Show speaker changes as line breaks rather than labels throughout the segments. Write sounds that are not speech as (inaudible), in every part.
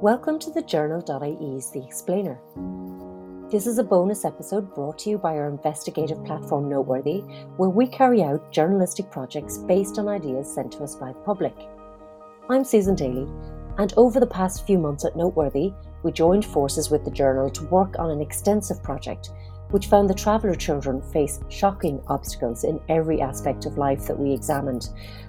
Welcome to the Journal.ie's The Explainer. This is a bonus episode brought to you by our investigative platform Noteworthy, where we carry out journalistic projects based on ideas sent to us by the public. I'm Susan Daly, and over the past few months at Noteworthy, we joined forces with the Journal to work on an extensive project which found the traveller children face shocking obstacles in every aspect of life that we examined,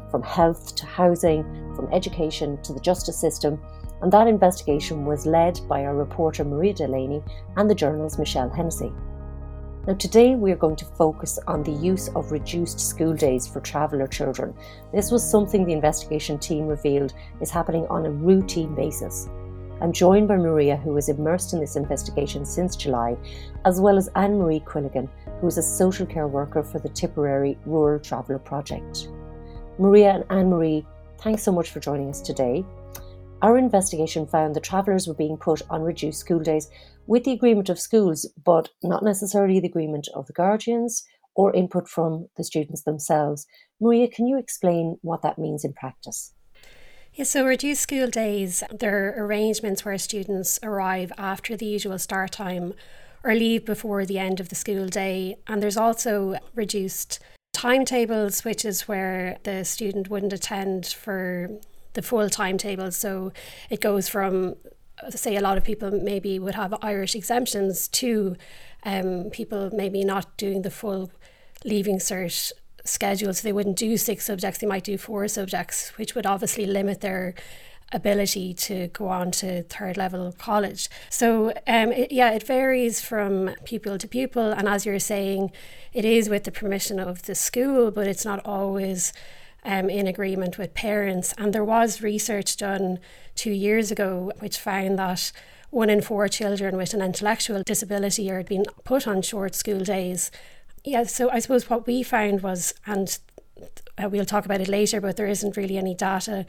from health to housing, from education to the justice system, and that investigation was led by our reporter Maria Delaney and the journal's Michelle Hennessy. Now, today we are going to focus on the use of reduced school days for traveller children. This was something the investigation team revealed is happening on a routine basis. I'm joined by Maria, who was immersed in this investigation since July, as well as Anne Marie Quilligan, who is a social care worker for the Tipperary Rural Traveller Project. Maria and Anne Marie, thanks so much for joining us today. Our investigation found the travellers were being put on reduced school days with the agreement of schools, but not necessarily the agreement of the guardians or input from the students themselves. Maria, can you explain what that means in practice?
Yeah, so reduced school days, they're arrangements where students arrive after the usual start time or leave before the end of the school day. And there's also reduced timetables, which is where the student wouldn't attend for the full timetable. So it goes from, say, a lot of people maybe would have Irish exemptions to um, people maybe not doing the full leaving cert schedule. So they wouldn't do six subjects, they might do four subjects, which would obviously limit their ability to go on to third level college. So, um, it, yeah, it varies from pupil to pupil. And as you're saying, it is with the permission of the school, but it's not always. Um, in agreement with parents. And there was research done two years ago which found that one in four children with an intellectual disability are being put on short school days. Yeah, so I suppose what we found was, and uh, we'll talk about it later, but there isn't really any data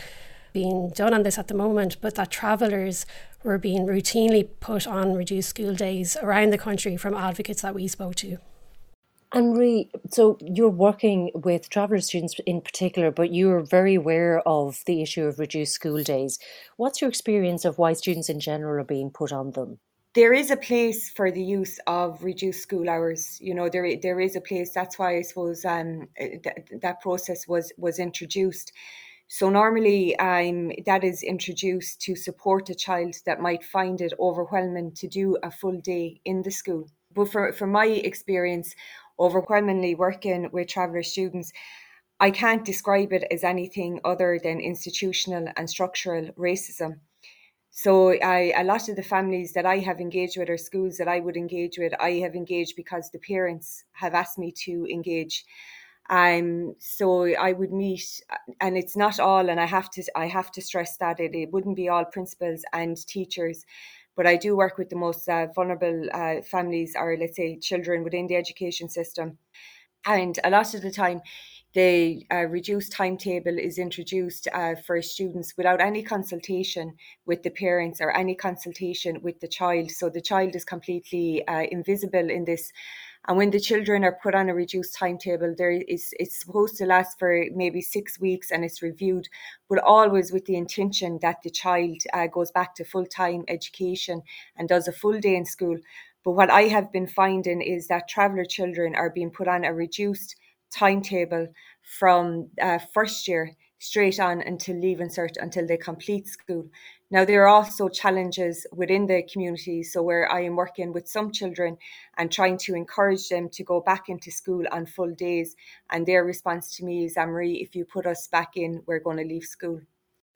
being done on this at the moment, but that travellers were being routinely put on reduced school days around the country from advocates that we spoke to.
Anne Marie, so you're working with traveller students in particular, but you're very aware of the issue of reduced school days. What's your experience of why students in general are being put on them?
There is a place for the use of reduced school hours. You know, there there is a place. That's why I suppose um, th- that process was was introduced. So normally um, that is introduced to support a child that might find it overwhelming to do a full day in the school. But for, for my experience, overwhelmingly working with traveller students, I can't describe it as anything other than institutional and structural racism. So I, a lot of the families that I have engaged with or schools that I would engage with, I have engaged because the parents have asked me to engage. Um, so I would meet, and it's not all, and I have to I have to stress that it, it wouldn't be all principals and teachers, but I do work with the most uh, vulnerable uh, families or let's say children within the education system, and a lot of the time. The uh, reduced timetable is introduced uh, for students without any consultation with the parents or any consultation with the child. So the child is completely uh, invisible in this and when the children are put on a reduced timetable, there is it's supposed to last for maybe six weeks and it's reviewed, but always with the intention that the child uh, goes back to full time education and does a full day in school. But what I have been finding is that traveller children are being put on a reduced timetable from uh, first year straight on until leaving cert until they complete school. Now, there are also challenges within the community. So, where I am working with some children and trying to encourage them to go back into school on full days. And their response to me is, Marie, if you put us back in, we're going to leave school.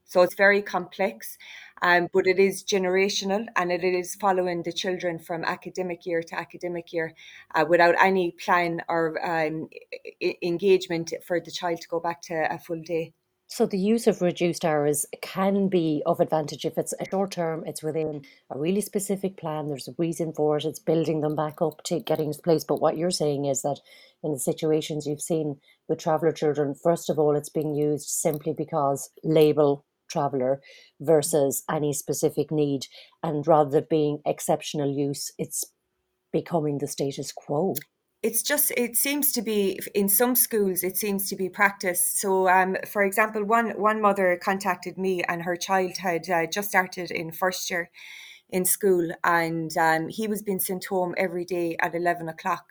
So, it's very complex, um, but it is generational and it is following the children from academic year to academic year uh, without any plan or um, engagement for the child to go back to a full day.
So the use of reduced hours can be of advantage if it's a short term, it's within a really specific plan, there's a reason for it, it's building them back up to getting into place. But what you're saying is that in the situations you've seen with traveller children, first of all, it's being used simply because label traveller versus any specific need. And rather than being exceptional use, it's becoming the status quo.
It's just it seems to be in some schools it seems to be practiced. So um, for example one one mother contacted me and her child had uh, just started in first year in school and um, he was being sent home every day at 11 o'clock.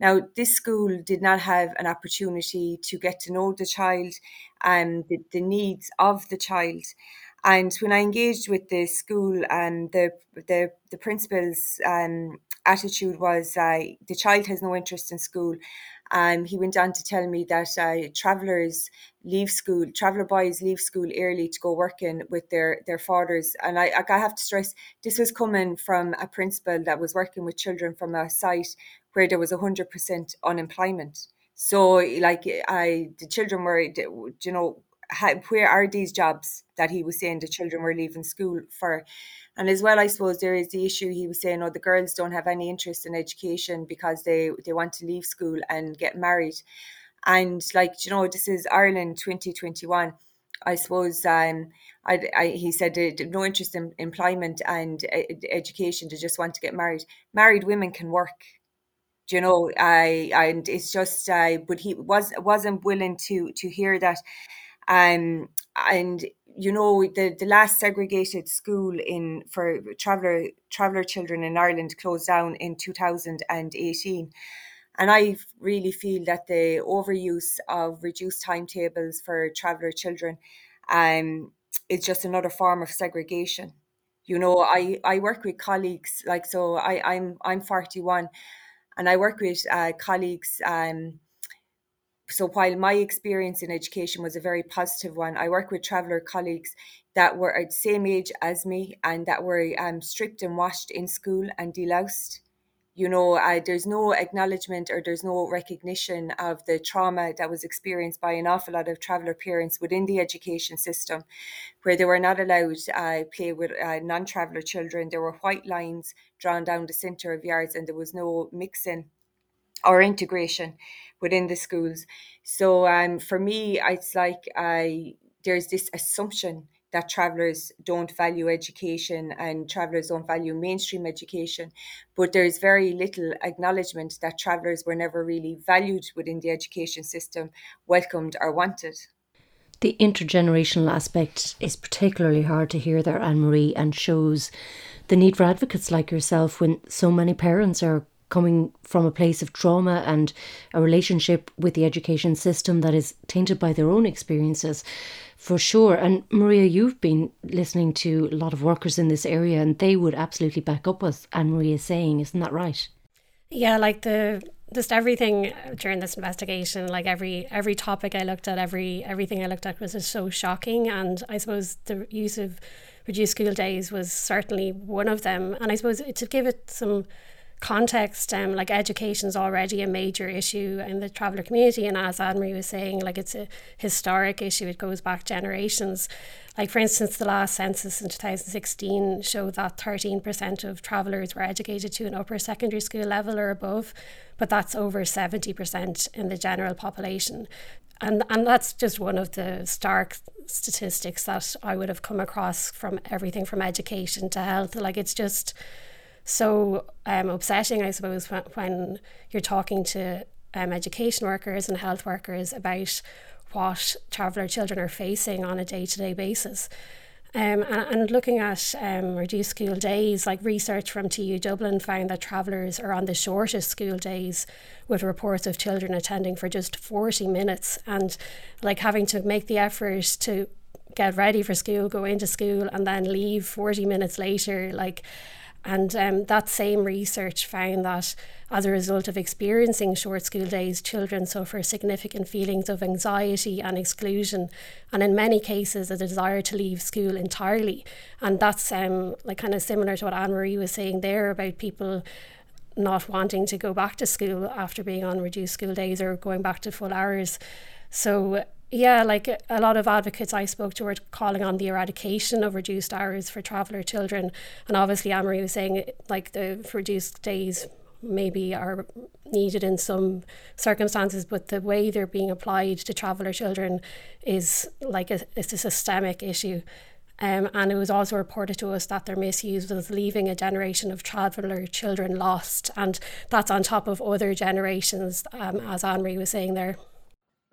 Now this school did not have an opportunity to get to know the child and the, the needs of the child and when I engaged with the school, um, the the the principal's um, attitude was uh, the child has no interest in school. Um, he went on to tell me that uh, travellers leave school, traveller boys leave school early to go working with their their fathers. And I, I have to stress this was coming from a principal that was working with children from a site where there was hundred percent unemployment. So, like, I the children were, you know, where are these jobs that he was saying the children were leaving school for? And as well, I suppose there is the issue he was saying, oh, the girls don't have any interest in education because they, they want to leave school and get married. And like, you know, this is Ireland 2021. I suppose um, I, I, he said no interest in employment and education, to just want to get married. Married women can work you know i and it's just uh, but he was wasn't willing to to hear that um, and you know the the last segregated school in for traveller traveller children in Ireland closed down in 2018 and I really feel that the overuse of reduced timetables for traveller children um, is just another form of segregation. You know, I, I work with colleagues like so. I I'm I'm 41, and I work with uh, colleagues um, so while my experience in education was a very positive one, I work with traveller colleagues that were at the same age as me and that were um, stripped and washed in school and deloused. You know, uh, there's no acknowledgement or there's no recognition of the trauma that was experienced by an awful lot of traveller parents within the education system, where they were not allowed to uh, play with uh, non-traveller children. There were white lines drawn down the centre of yards, and there was no mixing or integration within the schools. So um, for me, it's like I there's this assumption that travelers don't value education and travelers don't value mainstream education, but there's very little acknowledgement that travelers were never really valued within the education system, welcomed or wanted.
The intergenerational aspect is particularly hard to hear there, Anne Marie, and shows the need for advocates like yourself when so many parents are coming from a place of trauma and a relationship with the education system that is tainted by their own experiences for sure. And maria you've been listening to a lot of workers in this area and they would absolutely back up anne marie is saying. Isn't that right?
Yeah like the just everything during this investigation like every every topic i looked at every everything i looked at was just so shocking. And i suppose the use of reduced school days was certainly one of them. And i suppose to give it some context, um, like education is already a major issue in the traveller community. And as Anne Marie was saying, like it's a historic issue, it goes back generations. Like, for instance, the last census in 2016 showed that 13% of travellers were educated to an upper secondary school level or above, but that's over 70% in the general population. And, and that's just one of the stark statistics that I would have come across from everything from education to health. Like, it's just so um, upsetting, I suppose, when, you're talking to um, education workers and health workers about what traveller children are facing on a day to day basis. Um, and, and, looking at um, reduced school days, like research from TU Dublin found that travellers are on the shortest school days, with reports of children attending for just 40 minutes and like having to make the effort to get ready for school, go into school, and then leave 40 minutes later. Like, and um, that same research found that as a result of experiencing short school days, children suffer significant feelings of anxiety and exclusion, and in many cases, a desire to leave school entirely. And that's um, like kind of similar to what Anne Marie was saying there about people not wanting to go back to school after being on reduced school days or going back to full hours. So yeah, like a lot of advocates I spoke to were calling on the eradication of reduced hours for traveller children. And obviously, Anne Marie was saying like the reduced days maybe are needed in some circumstances, but the way they're being applied to traveller children is like a, it's a systemic issue. Um, and it was also reported to us that their misuse was leaving a generation of traveller children lost. And that's on top of other generations, um, as Anne Marie was saying there.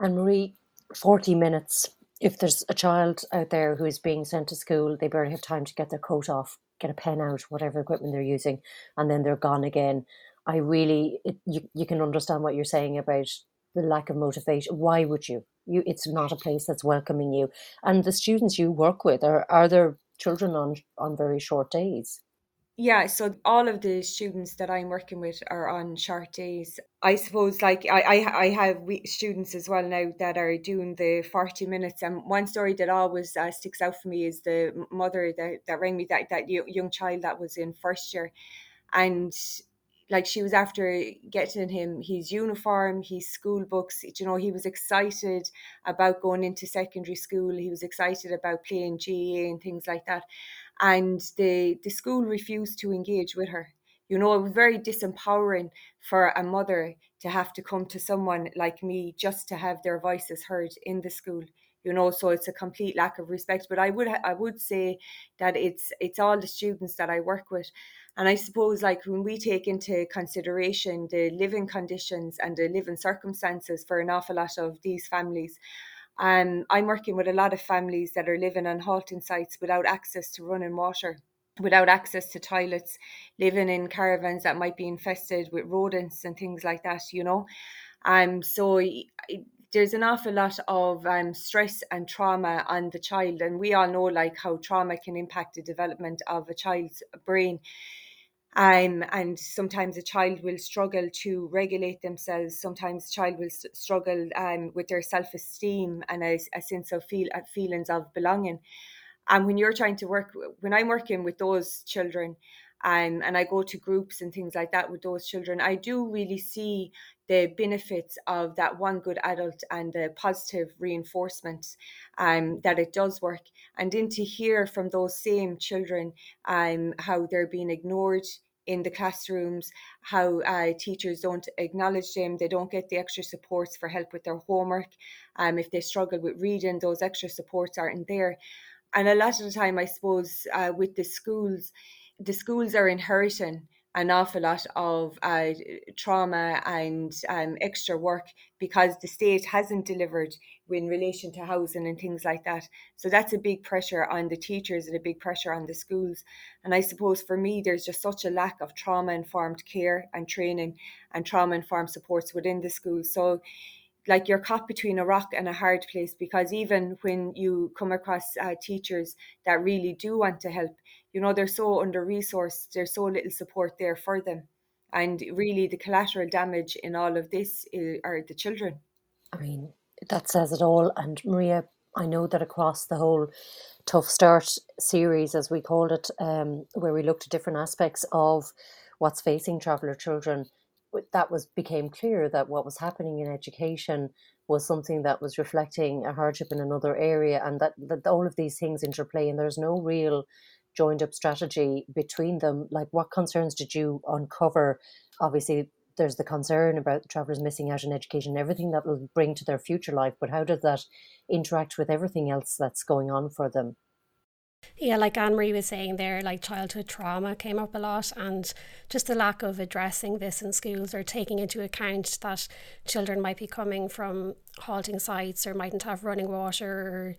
Anne Marie, 40 minutes. If there's a child out there who is being sent to school, they barely have time to get their coat off, get a pen out, whatever equipment they're using, and then they're gone again. I really, it, you, you can understand what you're saying about the lack of motivation. Why would you? You, it's not a place that's welcoming you. And the students you work with are are there children on on very short days?
Yeah, so all of the students that I'm working with are on short days. I suppose, like I, I, I have students as well now that are doing the forty minutes. And one story that always uh, sticks out for me is the mother that, that rang me that that young child that was in first year, and like she was after getting him his uniform, his school books. You know, he was excited about going into secondary school. He was excited about playing GAA and things like that. And the the school refused to engage with her. You know, it was very disempowering for a mother to have to come to someone like me just to have their voices heard in the school you know so it's a complete lack of respect but i would i would say that it's it's all the students that i work with and I suppose, like, when we take into consideration the living conditions and the living circumstances for an awful lot of these families, um, I'm working with a lot of families that are living on halting sites without access to running water, without access to toilets, living in caravans that might be infested with rodents and things like that, you know. Um, so there's an awful lot of um, stress and trauma on the child, and we all know like how trauma can impact the development of a child's brain um, and sometimes a child will struggle to regulate themselves. Sometimes a child will s- struggle um, with their self esteem and a, a, sense of feel uh, feelings of belonging. And when you're trying to work, when I'm working with those children, um, and I go to groups and things like that with those children, I do really see the benefits of that one good adult and the positive reinforcement um, that it does work. And then to hear from those same children um, how they're being ignored in the classrooms, how uh, teachers don't acknowledge them, they don't get the extra supports for help with their homework. Um, if they struggle with reading, those extra supports aren't there. And a lot of the time, I suppose, uh, with the schools, the schools are inheriting an awful lot of uh, trauma and um, extra work because the state hasn't delivered in relation to housing and things like that. So that's a big pressure on the teachers and a big pressure on the schools. And I suppose for me, there's just such a lack of trauma informed care and training and trauma informed supports within the schools. So like you're caught between a rock and a hard place because even when you come across uh, teachers that really do want to help you know they're so under resourced there's so little support there for them. And really the collateral damage in all of this is, are the children.
I mean that says it all. And maria i know that across the whole tough start series as we called it um, where we looked at different aspects of what's facing traveller children that was became clear that what was happening in education was something that was reflecting a hardship in another area and that, that all of these things interplay and there's no real joined up strategy between them like what concerns did you uncover? Obviously there's the concern about travelers missing out on education and everything that will bring to their future life but how does that interact with everything else that's going on for them
yeah, like Anne Marie was saying there, like childhood trauma came up a lot, and just the lack of addressing this in schools or taking into account that children might be coming from halting sites or mightn't have running water. Or,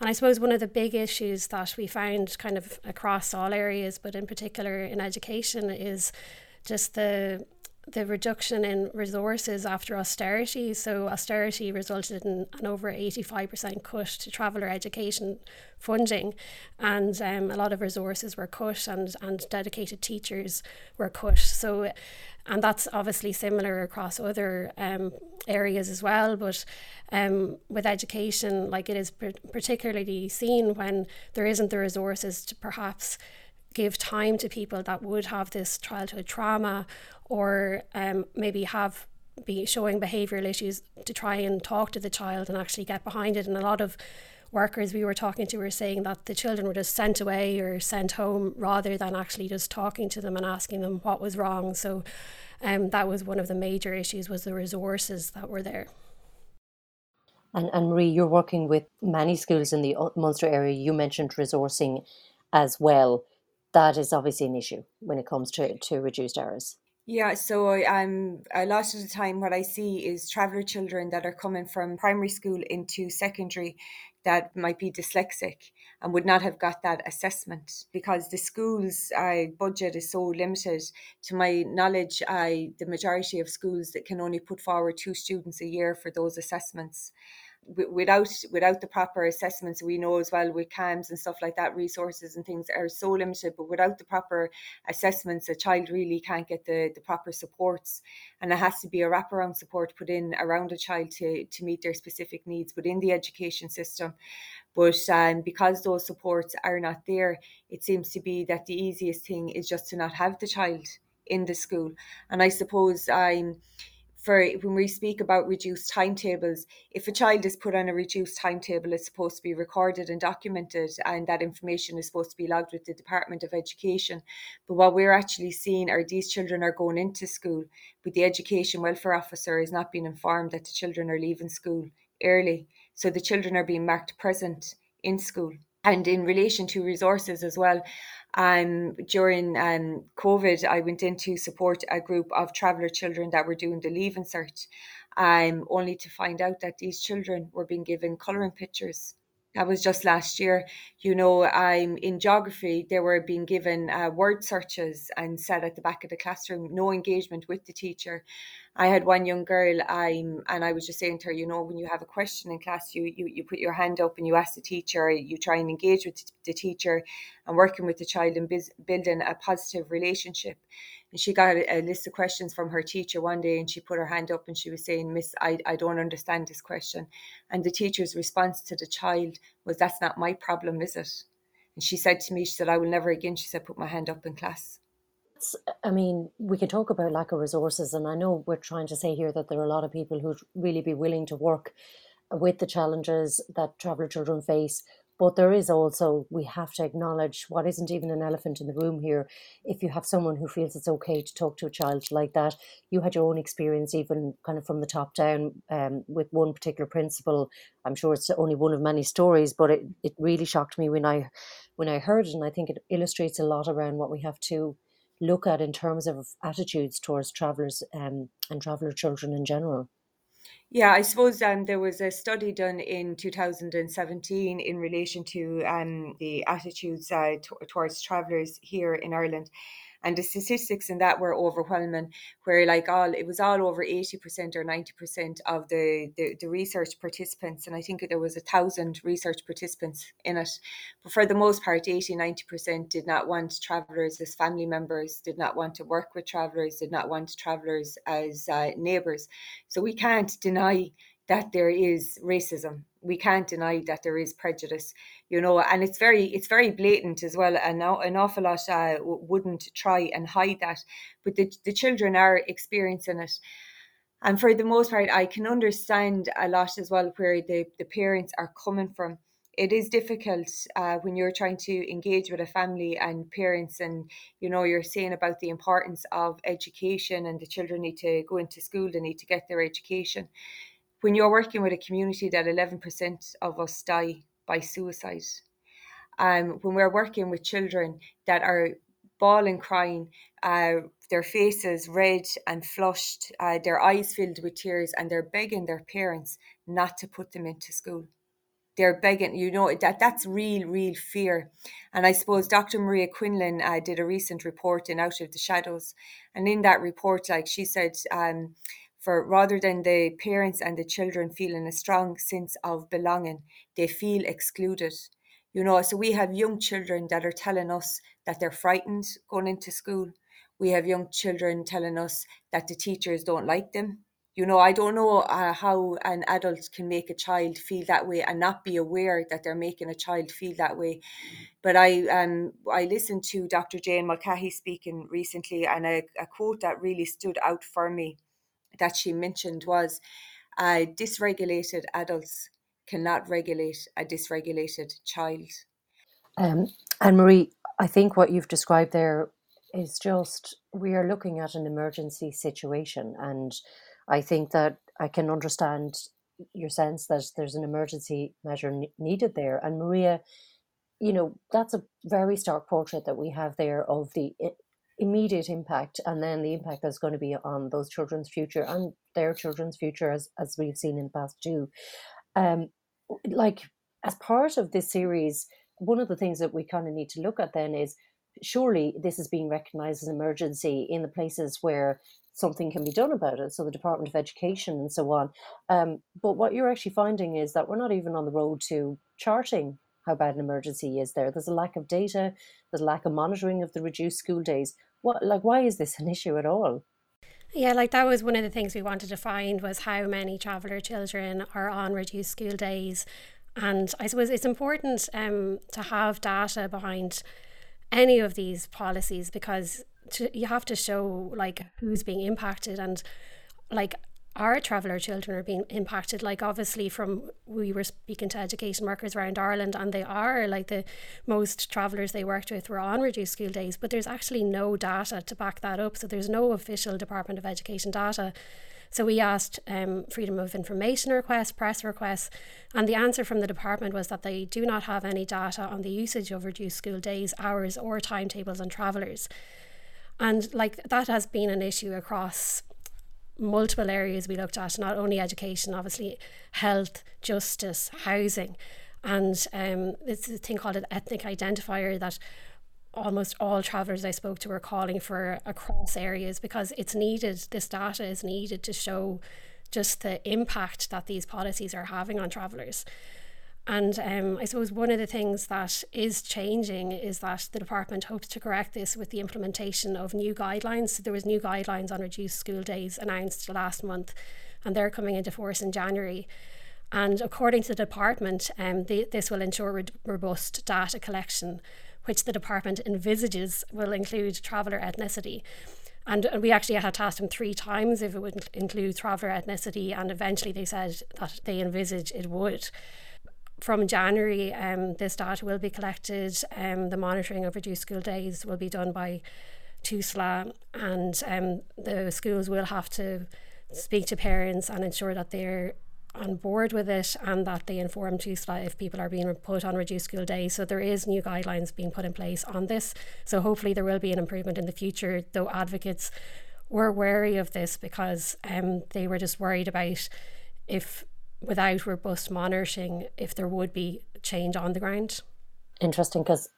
and I suppose one of the big issues that we found kind of across all areas, but in particular in education, is just the the reduction in resources after austerity. So, austerity resulted in an over 85% cut to traveller education funding, and um, a lot of resources were cut, and, and dedicated teachers were cut. So, and that's obviously similar across other um, areas as well. But um, with education, like it is particularly seen when there isn't the resources to perhaps give time to people that would have this childhood trauma or um, maybe have be showing behavioural issues to try and talk to the child and actually get behind it. And a lot of workers we were talking to were saying that the children were just sent away or sent home rather than actually just talking to them and asking them what was wrong. So um, that was one of the major issues was the resources that were there.
And, Anne Marie, you're working with many schools in the Munster area. You mentioned resourcing as well. That is obviously an issue when it comes to, to reduced errors.
Yeah, so I'm a lot of the time what I see is traveller children that are coming from primary school into secondary that might be dyslexic and would not have got that assessment because the school's uh, budget is so limited. To my knowledge, I the majority of schools that can only put forward two students a year for those assessments without without the proper assessments we know as well with CAMHS and stuff like that resources and things are so limited but without the proper assessments a child really can't get the the proper supports. And there has to be a wraparound support put in around a child to to meet their specific needs within the education system. But um, because those supports are not there it seems to be that the easiest thing is just to not have the child in the school. And i suppose i'm um, for when we speak about reduced timetables, if a child is put on a reduced timetable, it's supposed to be recorded and documented, and that information is supposed to be logged with the Department of Education. But what we're actually seeing are these children are going into school, but the education welfare officer is not being informed that the children are leaving school early. So the children are being marked present in school. And in relation to resources as well, um, during um, COVID, I went in to support a group of traveller children that were doing the leave Cert, um, only to find out that these children were being given colouring pictures. That was just last year. You know, I'm in geography, they were being given uh, word searches and set at the back of the classroom, no engagement with the teacher. I had one young girl, I'm, and I was just saying to her, you know, when you have a question in class, you, you, you put your hand up and you ask the teacher, you try and engage with the teacher and working with the child and biz, building a positive relationship. And she got a, a, list of questions from her teacher one day and she put her hand up and she was saying, Miss, I, I don't understand this question. And the teacher's response to the child was, That's not my problem, is it? And she said to me, She said, I will never again, she said, put my hand up in class.
I mean, we can talk about lack of resources, and I know we're trying to say here that there are a lot of people who'd really be willing to work with the challenges that traveller children face. But there is also, we have to acknowledge what isn't even an elephant in the room here. If you have someone who feels it's okay to talk to a child like that, you had your own experience, even kind of from the top down, um, with one particular principal. I'm sure it's only one of many stories, but it, it really shocked me when I when I heard it, and I think it illustrates a lot around what we have to look at in terms of attitudes towards travellers um, and traveller children in general?
Yeah, I suppose um, there was a study done in 2017 in relation to um, the attitudes uh, t- towards travellers here in Ireland and the statistics in that were overwhelming where like all it was all over 80% or 90% of the, the, the research participants and i think there was a thousand research participants in it. But for the most part 80 90% did not want travelers as family members did not want to work with travelers did not want travelers as uh, neighbors so we can't deny that there is racism we can't deny that there is prejudice you know and it's very it's very blatant as well. And an awful lot uh, wouldn't try and hide that but the, the children are experiencing it. And for the most part i can understand a lot as well where the, the parents are coming from. It is difficult uh, when you're trying to engage with a family and parents and you know you're saying about the importance of education and the children need to go into school they need to get their education when you're working with a community that 11% of us die by suicide, um, when we're working with children that are bawling, crying, uh, their faces red and flushed, uh, their eyes filled with tears, and they're begging their parents not to put them into school. They're begging, you know, that that's real, real fear. And I suppose Dr. Maria Quinlan uh, did a recent report in Out of the Shadows, and in that report, like she said, um, for rather than the parents and the children feeling a strong sense of belonging, they feel excluded. You know, so we have young children that are telling us that they're frightened going into school. We have young children telling us that the teachers don't like them. You know, I don't know uh, how an adult can make a child feel that way and not be aware that they're making a child feel that way. But I um I listened to Dr. Jane Mulcahy speaking recently, and a, a quote that really stood out for me that she mentioned was uh, dysregulated adults cannot regulate a dysregulated child.
Um, Anne Marie, I think what you've described there is just we are looking at an emergency situation, and I think that I can understand your sense that there's an emergency measure needed there. And Maria, you know, that's a very stark portrait that we have there of the immediate impact and then the impact that's going to be on those children's future and their children's future as, as we've seen in the past too. Um, like as part of this series, one of the things that we kind of need to look at then is surely this is being recognized as an emergency in the places where something can be done about it. So the Department of Education and so on. Um, but what you're actually finding is that we're not even on the road to charting how bad an emergency is there. There's a lack of data. There's a lack of monitoring of the reduced school days. What like why is this an issue at all?
Yeah, like that was one of the things we wanted to find was how many traveller children are on reduced school days. And I suppose it's important um, to have data behind any of these policies because to, you have to show like who's being impacted and like our traveller children are being impacted like obviously from we were speaking to education workers around Ireland and they are like the most travellers they worked with were on reduced school days but there's actually no data to back that up so there's no official Department of Education data so we asked um, freedom of information requests, press requests, and the answer from the department was that they do not have any data on the usage of reduced school days, hours, or timetables on travellers. And like that has been an issue across multiple areas we looked at, not only education, obviously health, justice, housing. And um, it's a thing called an ethnic identifier that almost all travellers I spoke to were calling for across areas because it's needed, this data is needed to show just the impact that these policies are having on travellers. And um, I suppose one of the things that is changing is that the department hopes to correct this with the implementation of new guidelines. So there was new guidelines on reduced school days announced last month, and they're coming into force in January. And according to the department, um, the, this will ensure re- robust data collection, which the department envisages will include traveller ethnicity. And, and we actually had to ask them three times if it would include traveller ethnicity, and eventually they said that they envisage it would from January, um, this data will be collected. Um, the monitoring of reduced school days will be done by TUSLA, and um, the schools will have to speak to parents and ensure that they're on board with it and that they inform TUSLA if people are being put on reduced school days. So there is new guidelines being put in place on this. So hopefully there will be an improvement in the future, though advocates were wary of this because um, they were just worried about if without robust monitoring if there would be change on the ground.
Interesting because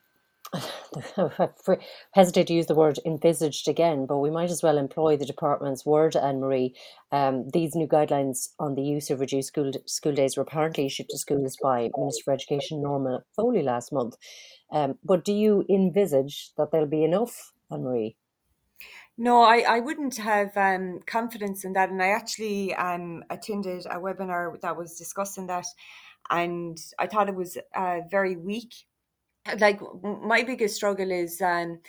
(sighs) I hesitate to use the word envisaged again, but we might as well employ the department's word, Anne Marie. Um, these new guidelines on the use of reduced school, school days were apparently issued to schools by Minister for Education Norma Foley last month. Um, but do you envisage that there'll be enough, Anne Marie?
No, I, I wouldn't have um, confidence in that. And I actually um, attended a webinar that was discussing that. And I thought it was uh, very weak. Like, my biggest struggle is um,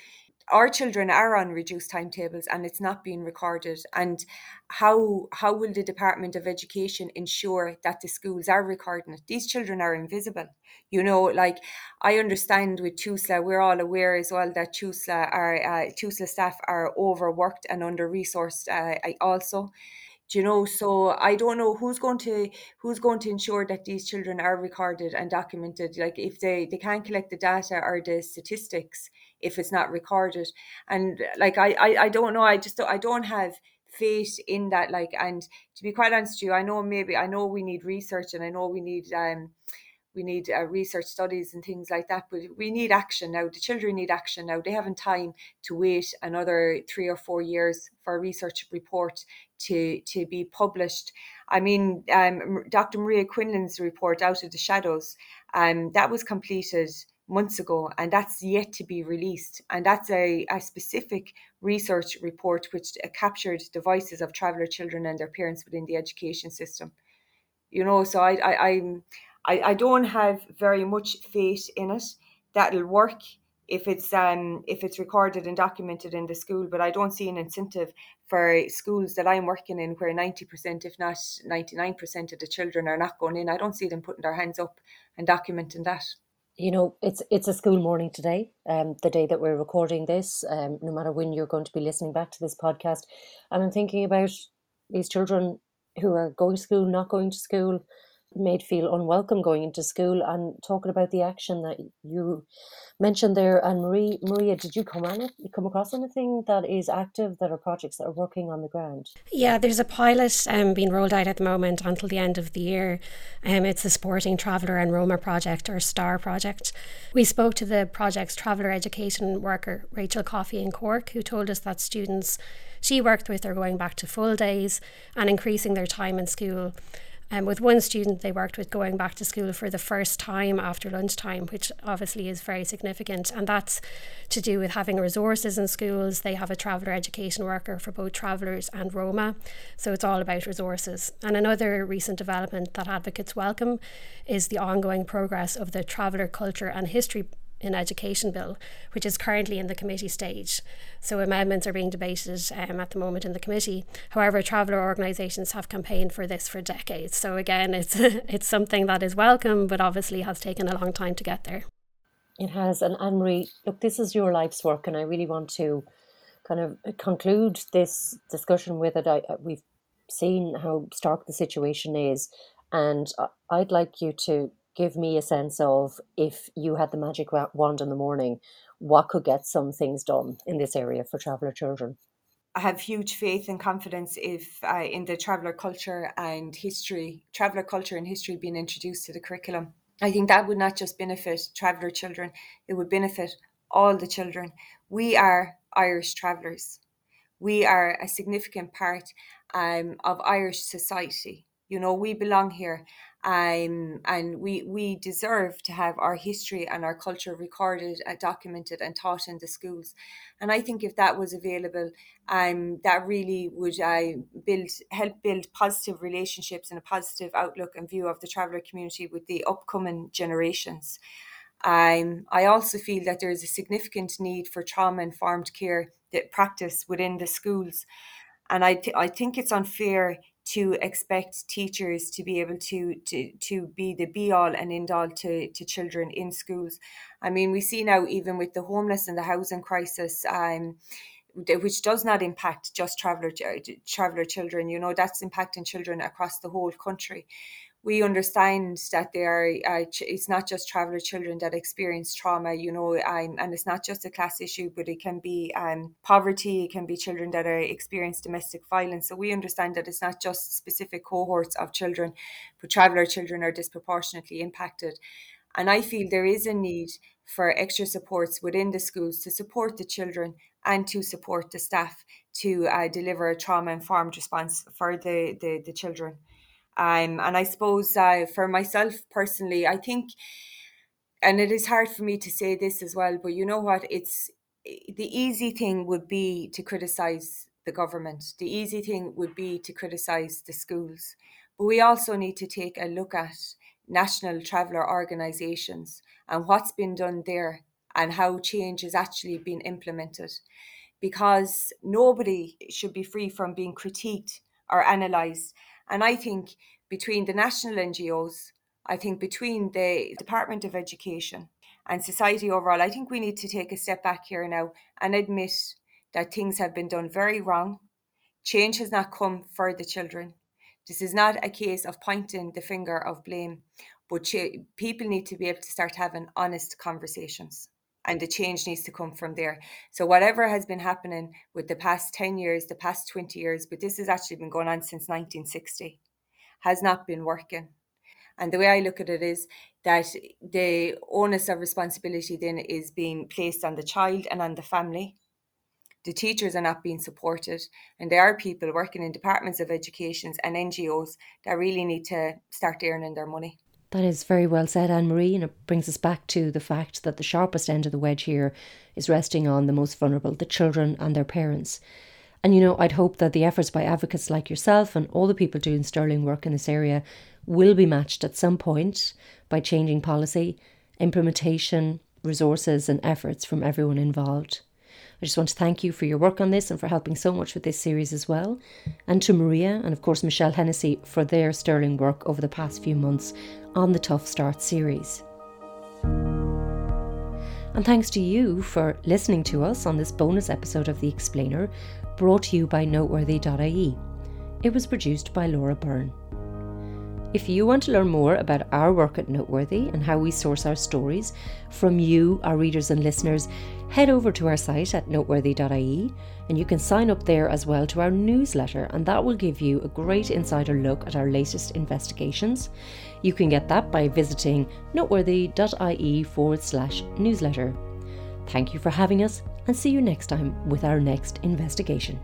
our children are on reduced timetables and it's not being recorded. And how how will the department of education ensure that the schools are recording it? These children are invisible you know like i understand with TUSLA we're all aware as well that TUSLA are uh, TUSLA staff are overworked and under resourced uh, also. Do you know? So i don't know who's going to who's going to ensure that these children are recorded and documented. Like if they they can't collect the data or the statistics if it's not recorded. And like i i, I don't know i just don't, i don't have faith in that like and to be quite honest with you i know maybe i know we need research and i know we need um we need uh, research studies and things like that but we need action now. The children need action now. They haven't time to wait another three or four years for a research report to to be published. I mean um, dr. Maria quinlan's report out of the shadows um, that was completed months ago and that's yet to be released. And that's a, a specific research report which uh, captured the voices of traveller children and their parents within the education system. You know so i, I i'm I, I don't have very much faith in it. That it'll work if it's um if it's recorded and documented in the school but i don't see an incentive for schools that i'm working in where 90% if not 99% of the children are not going in. I don't see them putting their hands up and documenting that
you know it's it's a school morning today um the day that we're recording this um no matter when you're going to be listening back to this podcast. And i'm thinking about these children who are going to school, not going to school, made feel unwelcome going into school and talking about the action that you mentioned there. And marie maria did you come on it come across anything that is active that are projects that are working on the ground?
Yeah there's a pilot um, being rolled out at the moment until the end of the year. Um, it's the supporting traveller and roma project or star project. We spoke to the project's traveller education worker rachel coffey in cork who told us that students she worked with are going back to full days and increasing their time in school and um, with one student they worked with going back to school for the first time after lunchtime, which obviously is very significant. And that's to do with having resources in schools. They have a traveller education worker for both travellers and Roma. So it's all about resources. And another recent development that advocates welcome is the ongoing progress of the Traveller Culture and History in Education Bill, which is currently in the committee stage. So amendments are being debated um, at the moment in the committee. However, traveller organisations have campaigned for this for decades. So again, it's (laughs) it's something that is welcome, but obviously has taken a long time to get there.
It has, and Anne Marie, look, this is your life's work, and I really want to kind of conclude this discussion with it. I, we've seen how stark the situation is, and I'd like you to give me a sense of if you had the magic wand in the morning, what could get some things done in this area for traveller children?
I have huge faith and confidence if uh, in the traveller culture and history, traveller culture and history being introduced to the curriculum. I think that would not just benefit traveller children, it would benefit all the children. We are Irish travellers. We are a significant part um, of Irish society. You know, we belong here um, and we we deserve to have our history and our culture recorded, uh, documented, and taught in the schools. And I think if that was available, um, that really would uh, build help build positive relationships and a positive outlook and view of the traveller community with the upcoming generations. Um, I also feel that there is a significant need for trauma informed care that practice within the schools. And I, th- I think it's unfair to expect teachers to be able to to to be the be all and end all to to children in schools. I mean, we see now even with the homeless and the housing crisis, um, which does not impact just traveller traveller children. You know, that's impacting children across the whole country we understand that they are uh, it's not just traveller children that experience trauma you know um, and it's not just a class issue but it can be um, poverty it can be children that are experience domestic violence. So we understand that it's not just specific cohorts of children but traveller children are disproportionately impacted. And i feel there is a need for extra supports within the schools to support the children and to support the staff to uh, deliver a trauma informed response for the, the, the children um, and I suppose uh, for myself personally, I think, and it is hard for me to say this as well, but you know what? It's the easy thing would be to criticize the government. The easy thing would be to criticize the schools. But we also need to take a look at national traveller organisations and what's been done there and how change has actually been implemented. Because nobody should be free from being critiqued or analysed and I think between the national NGOs, I think between the Department of Education and society overall, I think we need to take a step back here now and admit that things have been done very wrong. Change has not come for the children. This is not a case of pointing the finger of blame, but people need to be able to start having honest conversations and the change needs to come from there. So whatever has been happening with the past 10 years, the past 20 years, but this has actually been going on since 1960, has not been working. And the way I look at it is that the onus of responsibility then is being placed on the child and on the family. The teachers are not being supported, and there are people working in departments of education and NGOs that really need to start earning their money.
That is very well said, Anne Marie, and it brings us back to the fact that the sharpest end of the wedge here is resting on the most vulnerable, the children and their parents. And you know, I'd hope that the efforts by advocates like yourself and all the people doing sterling work in this area will be matched at some point by changing policy, implementation, resources, and efforts from everyone involved. I just want to thank you for your work on this and for helping so much with this series as well. And to Maria and, of course, Michelle Hennessy for their sterling work over the past few months on the Tough Start series. And thanks to you for listening to us on this bonus episode of The Explainer, brought to you by Noteworthy.ie. It was produced by Laura Byrne. If you want to learn more about our work at Noteworthy and how we source our stories from you, our readers and listeners, head over to our site at noteworthy.ie and you can sign up there as well to our newsletter, and that will give you a great insider look at our latest investigations. You can get that by visiting noteworthy.ie forward slash newsletter. Thank you for having us and see you next time with our next investigation.